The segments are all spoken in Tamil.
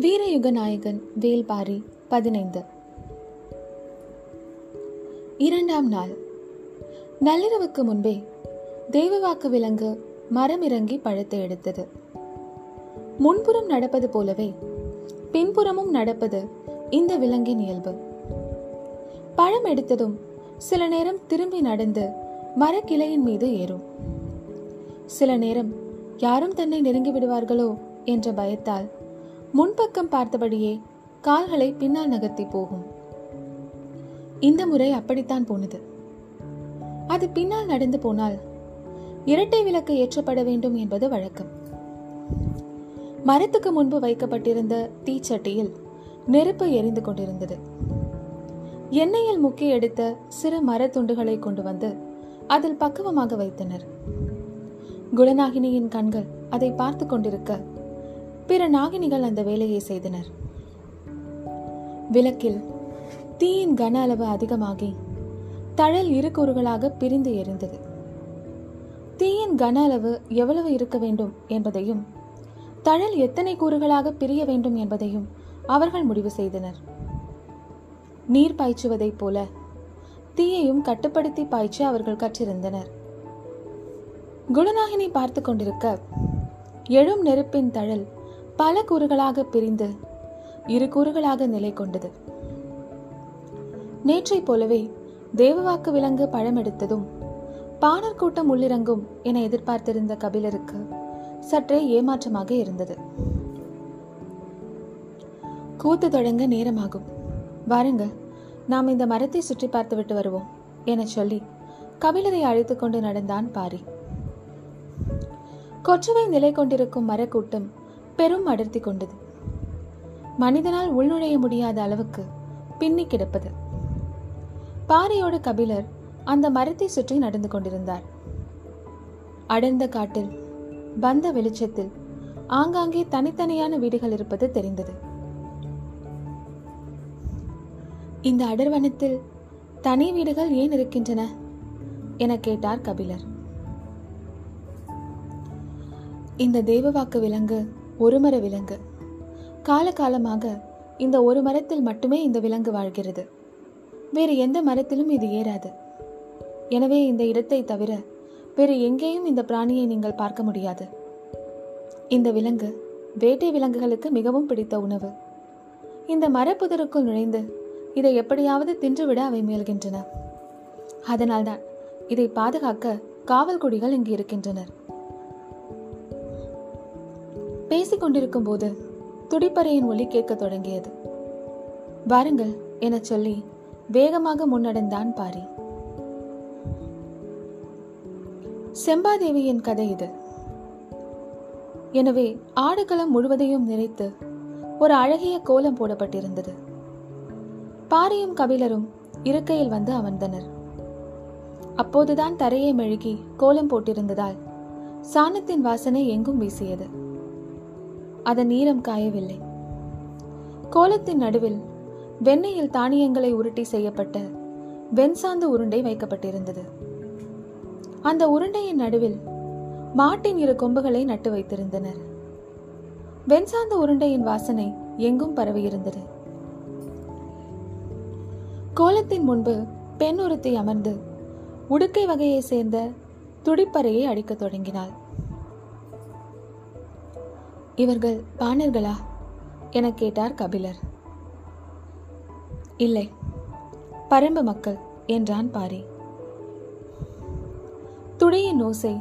வீரயுக நாயகன் வேல்பாரி பதினைந்து. இரண்டாம் நாள். நள்ளிரவுக்கு முன்பே தெய்வவாக்கு விலங்கு மரம் இறங்கி பழத்தை எடுத்தது. முன்புறம் நடப்பது போலவே பின்புறமும் நடப்பது இந்த விலங்கின் இயல்பு. பழம் எடுத்ததும் சில நேரம் திரும்பி நடந்து மரக்கிளையின் மீது ஏறும். சில நேரம் யாரும் தன்னை நெருங்கி விடுவார்களோ என்ற பயத்தால் முன்பக்கம் பார்த்தபடியே கால்களை பின்னால் நகர்த்தி போகும். இந்த முறை அப்படித்தான் போனது. அது பின்னால் நடந்து போனால் இரட்டை விளக்கு ஏற்றப்பட வேண்டும் என்பது வழக்கம். மரத்துக்கு முன்பு வைக்கப்பட்டிருந்த தீச்சட்டியில் நெருப்பு எரிந்து கொண்டிருந்தது. எண்ணெயில் முக்கி எடுத்த சிறு மரத்துண்டுகளை கொண்டு வந்து அதில் பக்குவமாக வைத்தனர். குணநாகினியின் கண்கள் அதை பார்த்து கொண்டிருக்க பிற நாகினிகள் அந்த வேலையை செய்தனர். விளக்கில் தீயின் கன அளவு அதிகமாகி தழல் இரு கூறுகளாக பிரிந்து எரிந்தது. தீயின் கன அளவு எவ்வளவு இருக்க வேண்டும் என்பதையும் தழல் எத்தனை கூறுகளாக பிரிய வேண்டும் என்பதையும் அவர்கள் முடிவு செய்தனர். நீர் பாய்ச்சுவதைப் போல தீயையும் கட்டுப்படுத்தி பாய்ச்சி அவர்கள் கற்றிருந்தனர். குணநாகினி பார்த்து கொண்டிருக்க எழும் நெருப்பின் தழல் பல கூறுகளாக பிரிந்து இரு கூறுகளாக நிலை கொண்டது. நேற்றைப் போலவே தேவவாக்கு விலங்கு பழம் எடுத்ததும் பாணர் கூட்டம் உள்ளிறங்கும் என எதிர்பார்த்திருந்த கபிலருக்கு சற்றே ஏமாற்றமாக இருந்தது. கூத்து தொடங்க நேரமாகும். வாருங்க நாம் இந்த மரத்தை சுற்றி பார்த்துவிட்டு வருவோம் என சொல்லி கபிலரை அழைத்துக்கொண்டு நடந்தான் பாரி. கொற்றுவை நிலை கொண்டிருக்கும் மரக்கூட்டம் பெரும் அடர்த்தி கொண்டது. மனிதனால் உள்நுழைய முடியாத அளவுக்கு பின்னி கிடப்பது. பாறையோடு கபிலர் அந்த மரத்தை சுற்றி நடந்து கொண்டிருந்தார். அடர்ந்த காட்டில் பந்த வெளிச்சத்தில் ஆங்காங்கே தனித்தனியான வீடுகள் இருப்பது தெரிந்தது. இந்த அடர்வனத்தில் தனி வீடுகள் ஏன் இருக்கின்றன? என கேட்டார் கபிலர். இந்த தேவவாக்கு விலங்கு ஒரு மர விலங்கு. காலகாலமாக இந்த ஒரு மரத்தில் மட்டுமே இந்த விலங்கு வாழ்கிறது. வேறு எந்த மரத்திலும் இது ஏறாது. எனவே இந்த இடத்தை தவிர வேறு எங்கேயும் இந்த பிராணியை நீங்கள் பார்க்க முடியாது. இந்த விலங்கு வேட்டை விலங்குகளுக்கு மிகவும் பிடித்த உணவு. இந்த மரப்புதருக்குள் நுழைந்து இதை எப்படியாவது தின்றுவிட அவை முயல்கின்றன. அதனால்தான் இதை பாதுகாக்க காவல் குடிகள் இங்கு இருக்கின்றனர். பேசிக் கொண்டிருக்கும் போது துடிப்பறையின் ஒலி கேட்கத் தொடங்கியது. வாருங்கள் என சொல்லி வேகமாக முன்னடைந்தான் பாரி. செம்பாதேவியின் கதை இது. எனவே ஆடுகளம் முழுவதையும் நிறைத்து ஒரு அழகிய கோலம் போடப்பட்டிருந்தது. பாரியும் கபிலரும் இருக்கையில் வந்து அமர்ந்தனர். அப்போதுதான் தரையை மெழுகி கோலம் போட்டிருந்ததால் சாணத்தின் வாசனை எங்கும் வீசியது. அதன் ஈரம் காயவில்லை. கோலத்தின் நடுவில் வெண்ணெயில் தானியங்களை உருட்டி செய்யப்பட்ட வெண்சாந்து உருண்டை வைக்கப்பட்டிருந்தது. அந்த உருண்டையின் நடுவில் மாட்டின் இரு கொம்புகளை நட்டு வைத்திருந்தனர். வெண்சாந்த உருண்டையின் வாசனை எங்கும் பரவியிருந்தது. கோலத்தின் முன்பு பெண் ஒருத்தி அமர்ந்து உடுக்கை வகையை சேர்ந்த துடிப்பறையை அடிக்கத் தொடங்கினாள். இவர்கள் பாணர்களா? என கேட்டார் கபிலர். இல்லை பரம்பு மக்கள் என்றான் பாரி. துடையின் ஓசை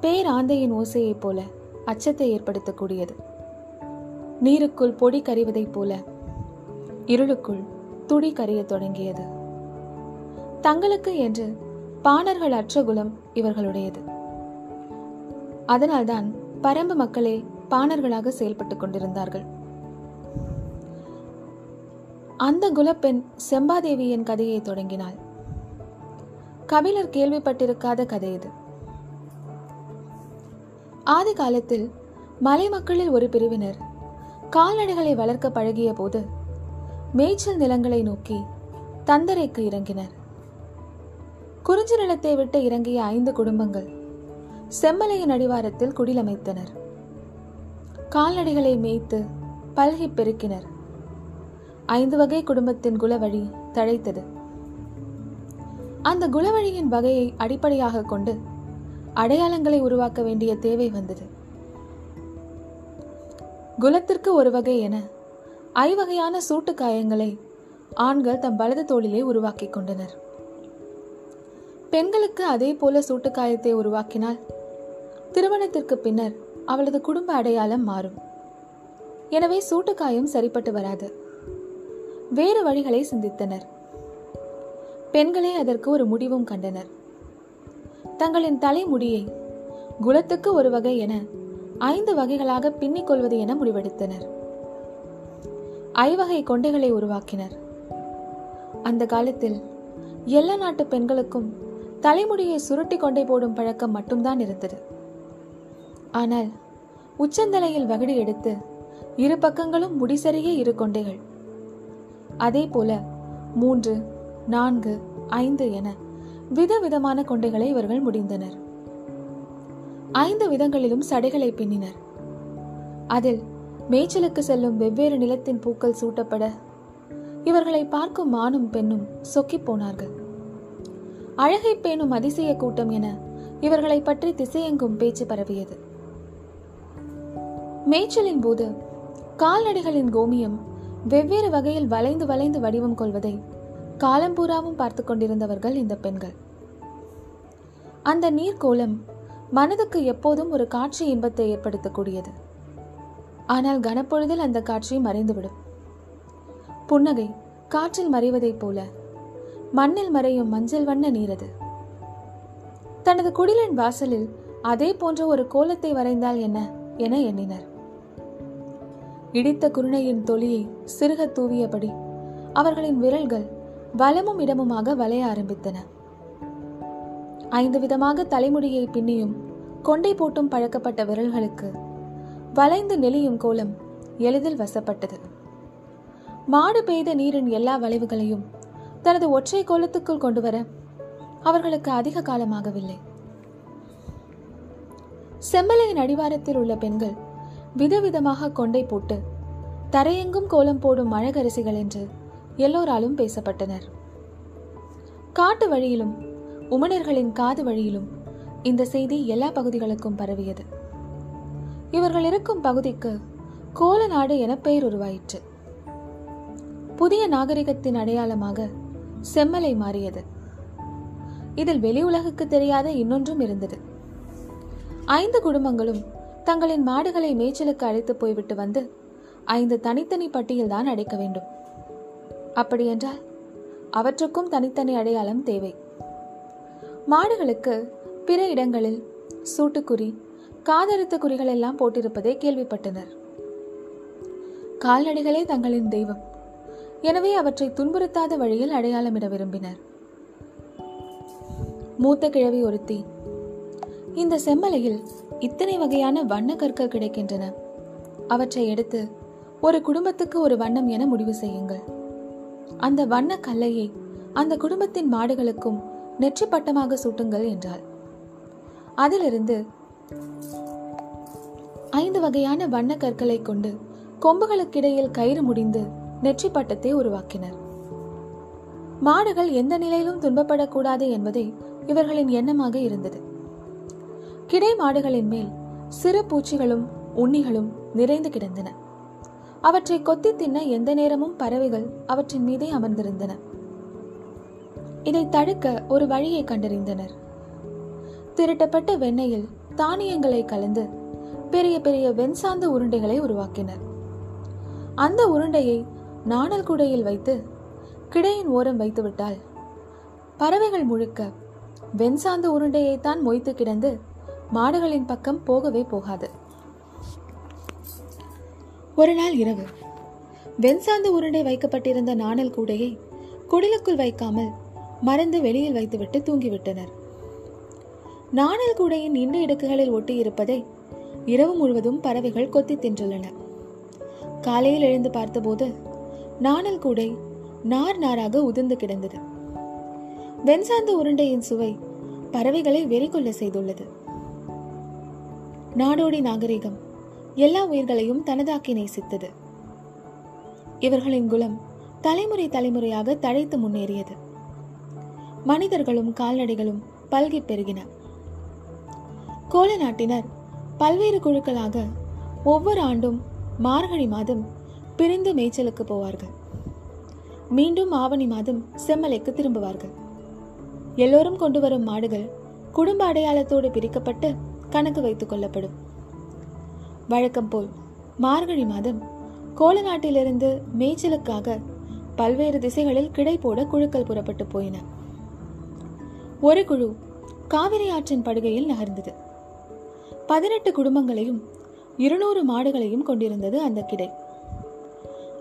பேராந்தையின் ஓசையைப் போல அச்சத்தை ஏற்படுத்தக்கூடியது. நீருக்குள் பொடி கறிவதைப் போல இருளுக்குள் துடி கறியத் தொடங்கியது. தங்களுக்கு என்று பாணர்கள் அற்ற குலம் இவர்களுடையது. அதனால்தான் பரம்பு மக்களே பாணர்களாக செயல்பட்டுக் கொண்டிருந்தார்கள். அந்த குலப்பெண் செம்பாதேவியின் கதையை தொடங்கினாள். கபிலர் கேள்விப்பட்டிருக்காத கதை இது. ஆதி காலத்தில் மலை மக்களில் ஒரு பிரிவினர் கால்நடைகளை வளர்க்க பழகிய போது மேய்ச்சல் நிலங்களை நோக்கி தந்தரைக்கு இறங்கினர். குறிஞ்சி நிலத்தை விட்டு இறங்கிய ஐந்து குடும்பங்கள் செம்மலையின் அடிவாரத்தில் குடிலமைத்தனர். கால்நடைகளை மேய்த்து பல்கி பெருக்கினர். ஐந்து வகை குடும்பத்தின் குலவழி தழைத்தது. அந்த குலவழியின் வகையை அடிப்படையாக கொண்டு அடையாளங்களை உருவாக்க வேண்டிய தேவை வந்தது. குலத்திற்கு ஒரு வகை என ஐவகையான சூட்டு காயங்களை ஆண்கள் தம் வலது தோளிலே உருவாக்கிக் கொண்டனர். பெண்களுக்கு அதே போல சூட்டுக்காயத்தை உருவாக்கினால் திருமணத்திற்கு பின்னர் அவளது குடும்ப அடையாளம் மாறும். எனவே சூட்டுக்காயம் சரிப்பட்டு வராது. வேறு வழிகளை சிந்தித்தனர். பெண்களே அதற்கு ஒரு முடிவும் கண்டனர். தங்களின் தலைமுடியை குலத்துக்கு ஒரு வகை என ஐந்து வகைகளாக பின்னிக் கொள்வது என முடிவெடுத்தனர். ஐவகை கொண்டைகளை உருவாக்கினர். அந்த காலத்தில் எல்லா நாட்டு பெண்களுக்கும் தலைமுடியை சுருட்டி கொண்டை போடும் பழக்கம் மட்டும்தான் இருந்தது. ஆனால் உச்சந்தலையில் வகடு எடுத்து இரு பக்கங்களும் முடிசறிய இரு கொண்டைகள். அதே போல மூன்று நான்கு ஐந்து என விதவிதமான கொண்டைகளை இவர்கள் முடிந்தனர். ஐந்து விதங்களிலும் சடைகளை பின்னினர். அதில் மேய்ச்சலுக்கு செல்லும் வெவ்வேறு நிலத்தின் பூக்கள் சூட்டப்பட இவர்களை பார்க்கும் ஆணும் பெண்ணும் சொக்கிப் போனார்கள். அழகை பேணும் அதிசய கூட்டம் என இவர்களை பற்றி திசையெங்கும் பேச்சு பரவியது. மேய்ச்சலின் போது கால்நடைகளின் கோமியம் வெவ்வேறு வகையில் வளைந்து வளைந்து வடிவம் கொள்வதை காலம்பூராவும் பார்த்து கொண்டிருந்தவர்கள் இந்த பெண்கள். அந்த நீர்க்கோலம் மனதுக்கு எப்போதும் ஒரு காட்சி இன்பத்தை ஏற்படுத்தக்கூடியது. ஆனால் கனப்பொழுதில் அந்த காட்சி மறைந்துவிடும். புன்னகை காற்றில் மறைவதைப் போல மண்ணில் மறையும் மஞ்சள் வண்ண நீரது. தனது குடிலின் வாசலில் அதே போன்ற ஒரு கோலத்தை வரைந்தால் என்ன என எண்ணினர். இடித்த குருணையின் தொலியை சிறுக தூவியபடி அவர்களின் விரல்கள் வலமும் இடமுமாக வளைய ஆரம்பித்தன. ஐந்து விதமாக தலைமுடியை பின்னியும் கொண்டை போட்டும் பழக்கப்பட்ட விரல்களுக்கு வளைந்து நெளியும் கோலம் எளிதில் வசப்பட்டது. மாடு பெய்த நீரின் எல்லா வளைவுகளையும் தனது ஒற்றை கோலத்துக்குள் கொண்டு வர அவர்களுக்கு அதிக காலமாகவில்லை. செம்மலையின் அடிவாரத்தில் உள்ள பெண்கள் விதவிதமாக கொண்டை போட்டு தரையெங்கும் கோலம் போடும் அழகரசிகள் என்று எல்லோராலும் பேசப்பட்டனர். காட்டு வழியிலும் உமணர்களின் காது வழியிலும் இந்த செய்தி எல்லா பகுதிகளுக்கும் பரவியது. இவர்கள் இருக்கும் பகுதிக்கு கோல நாடு என பெயர் உருவாயிற்று. புதிய நாகரிகத்தின் அடையாளமாக செம்மலை மாறியது. இதில் வெளி உலகுக்கு தெரியாத இன்னொன்றும் இருந்தது. ஐந்து குடும்பங்களும் தங்களின் மாடுகளை மேய்ச்சலுக்கு அழைத்து போய்விட்டு வந்து ஐந்து தனித்தனி பட்டியல் தான் அடைக்க வேண்டும். அப்படியென்றால் அவற்றுக்கும் தனித்தனி அடையாளம் தேவை. மாடுகளுக்கு பிற இடங்களில் சூட்டுக்குறி காதறுத்த குறிகள் எல்லாம் போட்டிருப்பதை கேள்விப்பட்டனர். கால்நடைகளே தங்களின் தெய்வம். எனவே அவற்றை துன்புறுத்தாத வழியில் அடையாளமிட விரும்பினர். மூத்த கிழவி ஒருத்தி இந்த செம்மலையில் இத்தனை வகையான வண்ண கற்கள் கிடைக்கின்றன. அவற்றை எடுத்து ஒரு குடும்பத்துக்கு ஒரு வண்ணம் என முடிவு செய்யுங்கள். அந்த வண்ண கல்லையை அந்த குடும்பத்தின் மாடுகளுக்கும் நெற்றி பட்டமாக சூட்டுங்கள் என்றாள். அதிலிருந்து ஐந்து வகையான வண்ண கற்களை கொண்டு கொம்புகளுக்கிடையில் கயிறு முடிந்து நெற்றி பட்டத்தை உருவாக்கினர். மாடுகள் எந்த நிலையிலும் துன்பப்படக்கூடாது என்பதே இவர்களின் எண்ணமாக இருந்தது. கிடை மாடுகளின் மேல் சிறு பூச்சிகளும் உண்ணிகளும் நிறைந்து கிடந்தன. அவற்றை கொத்தி தின்ன எந்த நேரமும் பறவைகள் அவற்றின் மீதே அமர்ந்திருந்தன. இதை தடுக்க ஒரு வழியை கண்டறிந்தனர். திருட்டப்பட்ட வெண்ணெயில் தானியங்களை கலந்து பெரிய பெரிய வெண்சாந்து உருண்டைகளை உருவாக்கினர். அந்த உருண்டையை நாணல் குடையில் வைத்து கிடையின் ஓரம் வைத்துவிட்டால் பறவைகள் முழுக்க வெண்சாந்து உருண்டையைத்தான் மொய்த்து கிடந்து மாடுகளின் பக்கம் போகவே போகாது. ஒரு நாள் இரவு வெண்சாந்து உருண்டை வைக்கப்பட்டிருந்த நாணல் கூடையை குடிலுக்குள் வைக்காமல் மறந்து வெளியில் வைத்துவிட்டு தூங்கிவிட்டனர். நாணல் கூடையின் இந்த இடுக்குகளில் ஒட்டி இருப்பதை இரவு முழுவதும் பறவைகள் கொத்தி தின்றுள்ளன காலையில் எழுந்து பார்த்தபோது நாணல் கூடை நார் நாராக உதிர்ந்து கிடந்தது. வெண்சாந்து உருண்டையின் சுவை பறவைகளை வெறிகொள்ள செய்துள்ளது. நாடோடி நாகரிகம். எல்லா உயிர்களையும் தனதாக்கி நேசித்தது. இவர்களின் குலம் தலைமுறை தலைமுறையாக தழைத்து முன்னேறியது. மனிதர்களும் கால்நடைகளும் பல்கி பெருகின. கோல நாட்டினர் பல்வேறு குழுக்களாக ஒவ்வொரு ஆண்டும் மார்கழி மாதம் பிரிந்து மேய்ச்சலுக்கு போவார்கள். மீண்டும் ஆவணி மாதம் செம்மலைக்கு திரும்புவார்கள். எல்லோரும் கொண்டு வரும் மாடுகள் குடும்ப அடையாளத்தோடு பிரிக்கப்பட்டு கணக்கு வைத்துக் கொள்ளப்படும். வழக்கம் போல் மார்கழி மாதம் கோல நாட்டிலிருந்து மேய்ச்சலுக்காக பல்வேறு திசைகளில் கிடை போட குழுக்கள் புறப்பட்டு போயின. ஒரு குழு காவிரி ஆற்றின் படுகையில் நகர்ந்தது. பதினெட்டு குடும்பங்களையும் இருநூறு மாடுகளையும் கொண்டிருந்தது அந்த கிடை.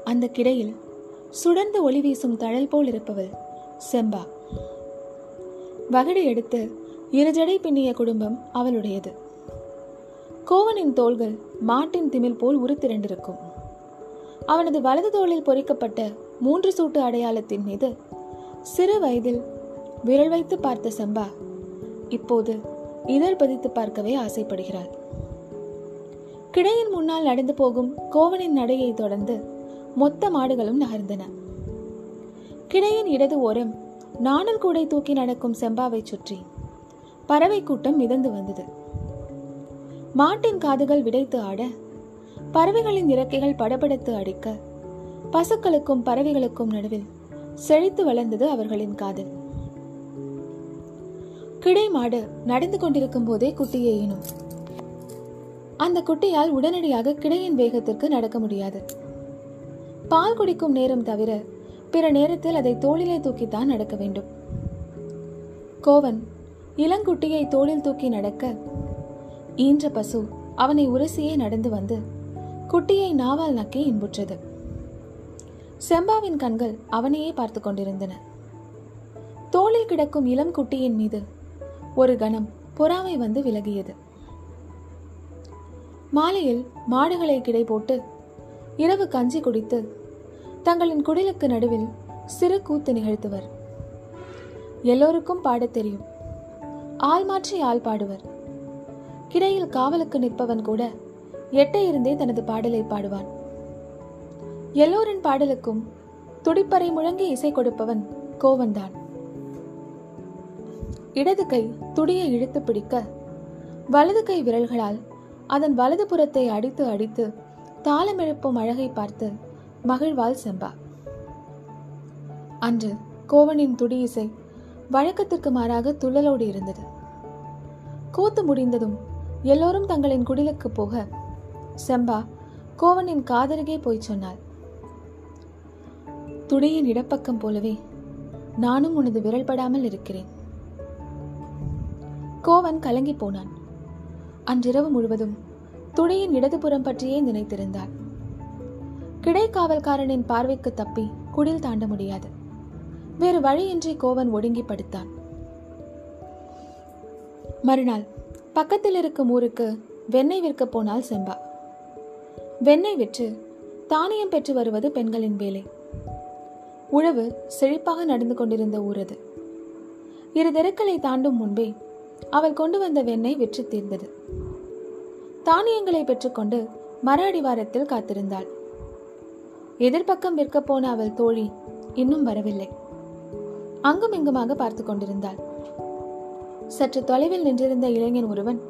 அந்த கிடையில் சுடர்ந்து ஒளி வீசும் தழல் போல் இருப்பவள் செம்பா. வகடு எடுத்து இருஜடை பின்னிய குடும்பம் அவளுடையது. கோவனின் தோள்கள் மாட்டின் திமில் போல் உருத்திரண்டிருக்கும் அவனது வலது தோளில் பொறிக்கப்பட்ட மூன்று சூட்டு அடையாளத்தின் மீது சிறு வயதில் விரல் வைத்து பார்த்த செம்பா இப்போது இதழ் பதித்து பார்க்கவே ஆசைப்படுகிறாள். கிடையின் முன்னால் நடந்து போகும் கோவனின் நடையை தொடர்ந்து மொத்த மாடுகளும் நகர்ந்தன. கிடையின் இடது ஓரம் நாணல் கூடை தூக்கி நடக்கும் செம்பாவை சுற்றி பறவை கூட்டம் மிதந்து வந்தது. மாட்டின் காதுகள் விடைத்து ஆட பறவைகளின் இறக்கைகள் படபடத்து அடிக்க பசுக்களுக்கும் பறவைகளுக்கும் நடுவில் செழித்து வளர்ந்தது அவர்களின் காதல். கிடை மாடு நடந்து கொண்டிருக்கும் போதே குட்டியை ஈனும் அந்த குட்டியால் உடனடியாக கிடையின் வேகத்திற்கு நடக்க முடியாது. பால் குடிக்கும் நேரம் தவிர பிற நேரத்தில் அதை தோளிலே தூக்கித்தான் நடக்க வேண்டும். கோவன் இளங்குட்டியை தோளில் தூக்கி நடக்க ஈன்ற பசு அவனை உரசியே நடந்து வந்து குட்டியை நாவால் நக்கி இன்புற்றது. செம்பாவின் கண்கள் அவனையே பார்த்து கொண்டிருந்தன. தோளில் கிடக்கும் இளம் குட்டியின் மீது ஒரு கணம் பொறாமை வந்து விலகியது. மாலையில் மாடுகளை கிடை போட்டு இரவு கஞ்சி குடித்து தங்களின் குடிலுக்கு நடுவில் சிறு கூத்து நிகழ்த்துவர். எல்லோருக்கும் பாடத் தெரியும். ஆள் மாற்றி ஆள் பாடுவர். கிடையில் காவலுக்கு நிற்பவன் கூட எட்ட இருந்தே தனது பாடலை பாடுவான். எல்லோரின் பாடலுக்கும் துடிப்பறை முழங்கி இசை கொடுப்பவன் கோவன்தான் இடது கை துடியை இழுத்து பிடிக்க வலது கை விரல்களால் அதன் வலது புறத்தை அடித்து அடித்து தாளம் எழுப்பும் அழகை பார்த்து மகிழ்வாள் செம்பா. அன்று கோவனின் துடி இசை வழக்கத்திற்கு மாறாக துள்ளலோடு இருந்தது. கூத்து முடிந்ததும் எல்லோரும் தங்களின் குடிலுக்கு போக செம்பா கோவனின் காதருகே போய் சொன்னாள். துடையின் இடப்பக்கம் போலவே நானும் உனது விரல் படாமல் இருக்கிறேன். கோவன் கலங்கி போனான். அன்றிரவு முழுவதும் துடையின் இடதுபுறம் பற்றியே நினைத்திருந்தான் கிடைக்காவல்காரனின் பார்வைக்கு தப்பி குடில் தாண்ட முடியாது. வேறு வழியின்றி கோவன் ஒடுங்கி படுத்தான். மறுநாள் பக்கத்தில் இருக்கும் ஊருக்கு வெண்ணெய் விற்க போனால் செம்பா. வெண்ணெய் விற்று தானியம் பெற்று வருவது பெண்களின் வேலை. உழவு செழிப்பாக நடந்து கொண்டிருந்த ஊர் அது இரு தெருக்களை தாண்டும் முன்பே அவள் கொண்டு வந்த வெண்ணெய் விற்று தீர்ந்தது. தானியங்களை பெற்றுக்கொண்டு மர அடிவாரத்தில் காத்திருந்தாள். எதிர்பக்கம் விற்க போன அவள் தோழி இன்னும் வரவில்லை. அங்கும் இங்குமாக பார்த்து கொண்டிருந்தாள். சற்று தொலைவில் நின்றிருந்த இளைஞன் ஒருவன்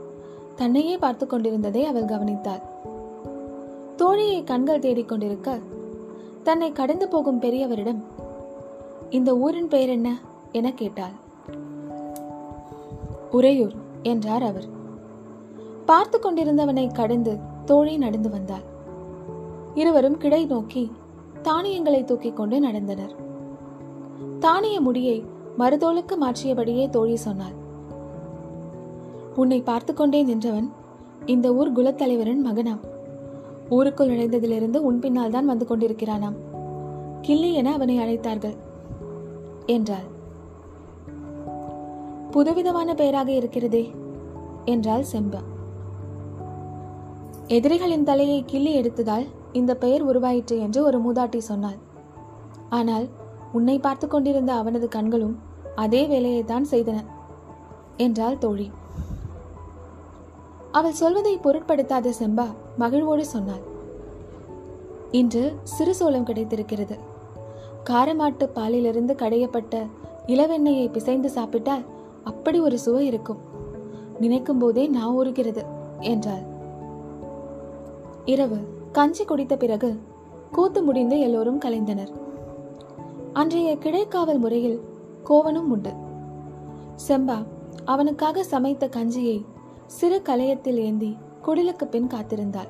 தன்னையே பார்த்து கொண்டிருந்ததை அவள் கவனித்தாள். தோழியை கண்கள் தேடிக்கொண்டிருக்க தன்னை கடந்து போகும் பெரியவரிடம் இந்த ஊரின் பெயர் என்ன? என கேட்டாள். உறையூர் என்றார் அவர். பார்த்து கொண்டிருந்தவனை கடந்து தோழி நடந்து வந்தாள். இருவரும் கிடை நோக்கி தானியங்களை தூக்கிக் கொண்டு நடந்தனர். தானிய முடியை மறுதோளுக்கு மாற்றியபடியே தோழி சொன்னாள். உன்னை பார்த்து கொண்டே நின்றவன் இந்த ஊர் குலத்தலைவரின் மகனாம். ஊருக்குள் நுழைந்ததிலிருந்து உன் பின்னால் தான் வந்து கொண்டிருக்கிறானாம். கிள்ளி என அவனை அழைத்தார்கள் என்றாள். புதுவிதமான பெயராக இருக்கிறதே என்றாள் செம்பா. எதிரிகளின் தலையை கிள்ளி எடுத்ததால் இந்த பெயர் உருவாயிற்று என்று ஒரு மூதாட்டி சொன்னாள். ஆனால் உன்னை பார்த்து கொண்டிருந்த அவனது கண்களும் அதே வேலையை தான் செய்தன என்றாள் தோழி. அவள் சொல்வதை பொருட்படுத்தாத செம்பா மகிழ்வோடு சொன்னாள். இன்று சிறு சோளம் கிடைத்திருக்கிறது. காரமாட்டு பாலிலிருந்து கடையப்பட்ட இளவெண்ணெயை பிசைந்து சாப்பிட்டால் அப்படி ஒரு சுவை இருக்கும். நினைக்கும் போதே நான் ஊறுகிறது என்றாள். இரவு கஞ்சி குடித்த பிறகு கூத்து முடிந்து எல்லோரும் கலைந்தனர். அன்றைய கிடைக்காவல் முறையில் கோவனும் உண்டு. செம்பா அவனுக்காக சமைத்த கஞ்சியை சிறு கலையத்தில் ஏந்தி குடிலுக்கு பின் காத்திருந்தாள்.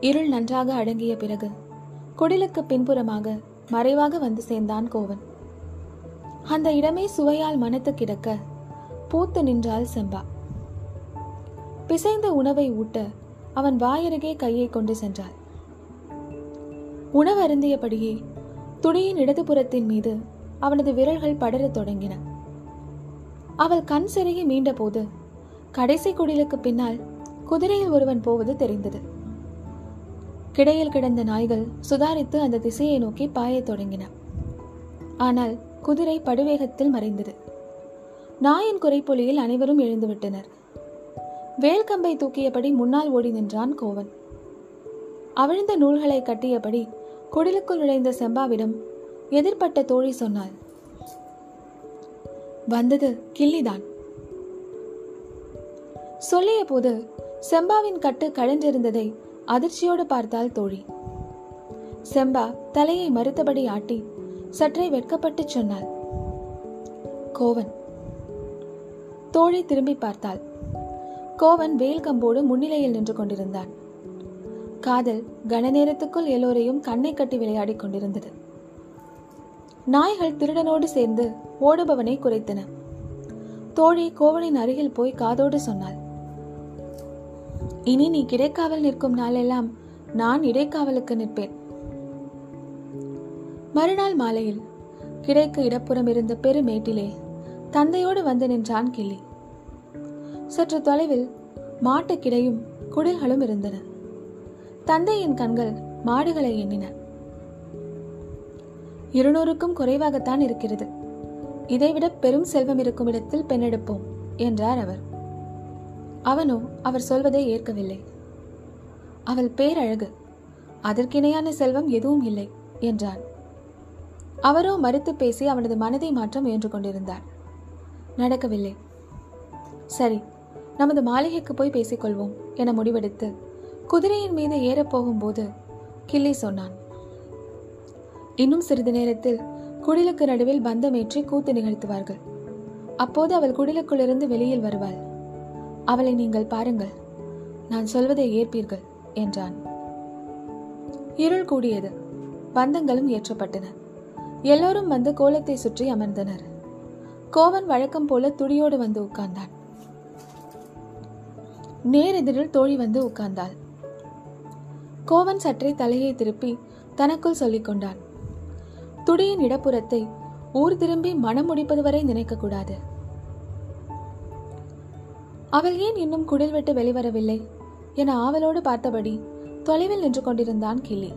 இருள் நன்றாக அடங்கிய பிறகு குடிலுக்கு பின்புறமாக மறைவாக வந்து சேர்ந்தான் கோவன். அந்த இடமே சுவையால் மனத்து கிடக்க பூத்து நின்றாள் செம்பா. பிசைந்த உணவை ஊட்ட அவன் வாயருகே கையை கொண்டு சென்றாள். உணவு அருந்தியபடியே துணியின் இடதுபுறத்தின் மீது அவனது விரல்கள் படரத் தொடங்கின. அவள் கண் செருகி மீண்டபோது கடைசி குடிலுக்கு பின்னால் குதிரையில் ஒருவன் போவது தெரிந்தது. கிடையில் கிடந்த நாய்கள் சுதாரித்து அந்த திசையை நோக்கி பாயத் தொடங்கின. ஆனால் குதிரை படுவேகத்தில் மறைந்தது. நாயின் குறைப்பொலியில் அனைவரும் எழுந்துவிட்டனர். வேல்கம்பை தூக்கியபடி முன்னால் ஓடி நின்றான் கோவன். அவிழ்ந்த நூல்களை கட்டியபடி குடிலுக்குள் நுழைந்த செம்பாவிடம் எதிர்பட்ட தோழி சொன்னாள் வந்தது கிள்ளிதான். சொல்லிய போது செம்பாவின் கட்டு கழன்றிருந்ததை அதிர்ச்சியோடு பார்த்தாள் தோழி. செம்பா தலையை மறுத்தபடி ஆட்டி சற்றே வெட்கப்பட்டு சொன்னாள். கோவன். தோழி திரும்பி பார்த்தாள். கோவன் வேல் கம்போடு முன்னிலையில் நின்று கொண்டிருந்தான். காதல் கன நேரத்துக்குள் எல்லோரையும் கண்ணை கட்டி விளையாடிக் கொண்டிருந்தது. நாய்கள் திருடனோடு சேர்ந்து ஓடுபவனை குறைத்தன. தோழி கோவனின் அருகில் போய் காதோடு சொன்னாள். இனி நீ கிடைக்காவல் நிற்கும் நாளெல்லாம் நான் இடைக்காவலுக்கு நிற்பேன். மறுநாள் மாலையில் கிடைக்கு இடப்புறம் இருந்த பெருமேட்டிலே தந்தையோடு வந்து நின்றான் கிள்ளி. சற்று தொலைவில் மாட்டுக்கிடையும் குடில்களும் இருந்தன. தந்தையின் கண்கள் மாடுகளை எண்ணின. இருநூறுக்கும் குறைவாகத்தான் இருக்கிறது. இதைவிட பெரும் செல்வம் இருக்கும் இடத்தில் பெண்ணெடுப்போம் என்றார் அவர். அவனோ அவர் சொல்வதை ஏற்கவில்லை. அவள் பேரழகு அதற்கிணையான செல்வம் எதுவும் இல்லை என்றான். அவரோ மறுத்து பேசி அவனது மனதை மாற்ற முயன்று கொண்டிருந்தார். நடக்கவில்லை. சரி நமது மாளிகைக்கு போய் பேசிக்கொள்வோம் என முடிவெடுத்து குதிரையின் மீது ஏறப் போகும்போது கிள்ளி சொன்னான். இன்னும் சிறிது நேரத்தில் குடிலுக்கு நடுவில் பந்தமேற்றி கூத்து நிகழ்த்துவார்கள். அப்போது அவள் குடிலுக்குள்ளிருந்து வெளியில் வருவாள். அவளை நீங்கள் பாருங்கள். நான் சொல்வதை ஏற்பீர்கள் என்றான். இருள் கூடியது. பந்தங்களும் ஏற்றப்பட்டன. எல்லோரும் வந்து கோலத்தை சுற்றி அமர்ந்தனர். கோவன் வழக்கம் போல துடியோடு வந்து உட்கார்ந்தான். நேரெதிரில் தோழி வந்து உட்கார்ந்தாள். கோவன் சற்றே தலையை திருப்பி தனக்குள் சொல்லிக் கொண்டான். துடியின் இடப்புறத்தை ஊர் திரும்பி மனம் முடிப்பது வரை நினைக்கக்கூடாது அவள் ஏன் இன்னும் குடில் விட்டு வெளிவரவில்லை? என ஆவலோடு பார்த்தபடி தொலைவில் நின்று கொண்டிருந்தான் கிளி.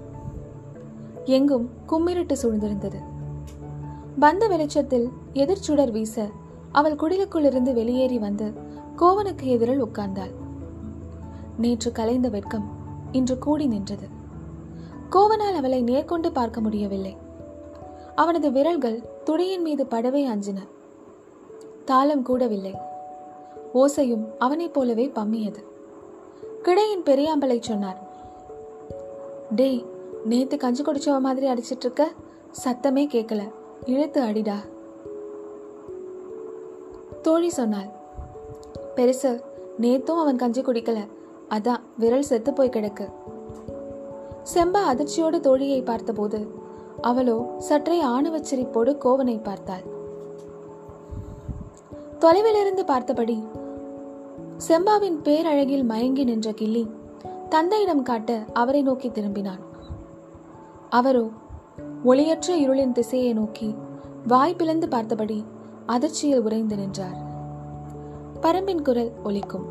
எங்கும் கும்மிருட்டு சூழ்ந்திருந்தது. பந்த வெளிச்சத்தில் எதிர்ச்சுடர் வீச அவள் குடிலுக்குள்ளிருந்து வெளியேறி வந்து கோவனுக்கு எதிரில் உட்கார்ந்தாள். நேற்று கலைந்த வெட்கம் இன்று கூடி நின்றது. கோவனால் அவளை நேர்கொண்டு பார்க்க முடியவில்லை. அவனது விரல்கள் துடியின் மீது படவே அஞ்சின. தாளம் கூடவில்லை. ஓசையும் அவனைப் போலவே பம்மியது. கிடையின் பெரியாம்பலை சொன்னார் டேய் நேத்து கஞ்சி குடிச்சவ மாதிரி அடிச்சிட்டு இருக்க சத்தமே கேட்கல இழுத்து அடிடா. தோழி சொன்னாள் பெருசு நேத்தும் அவன் கஞ்சி குடிக்கல. அதான் விரல் செத்து போய் கிடக்கு. செம்பா அதிர்ச்சியோடு தோழியை பார்த்தபோது அவளோ சற்றே ஆணவச்சிரிப்போடு கோவனை பார்த்தாள். தொலைவிலிருந்து பார்த்தபடி செம்பாவின் பேரழகில் மயங்கி நின்ற கிள்ளி தந்தையிடம் காட்ட அவரை நோக்கி திரும்பினான். அவரோ ஒளியற்ற இருளின் திசையை நோக்கி வாய் பிளந்து பார்த்தபடி அதிர்ச்சியில் உறைந்து நின்றார். பரம்பின் குரல் ஒலிக்கும்.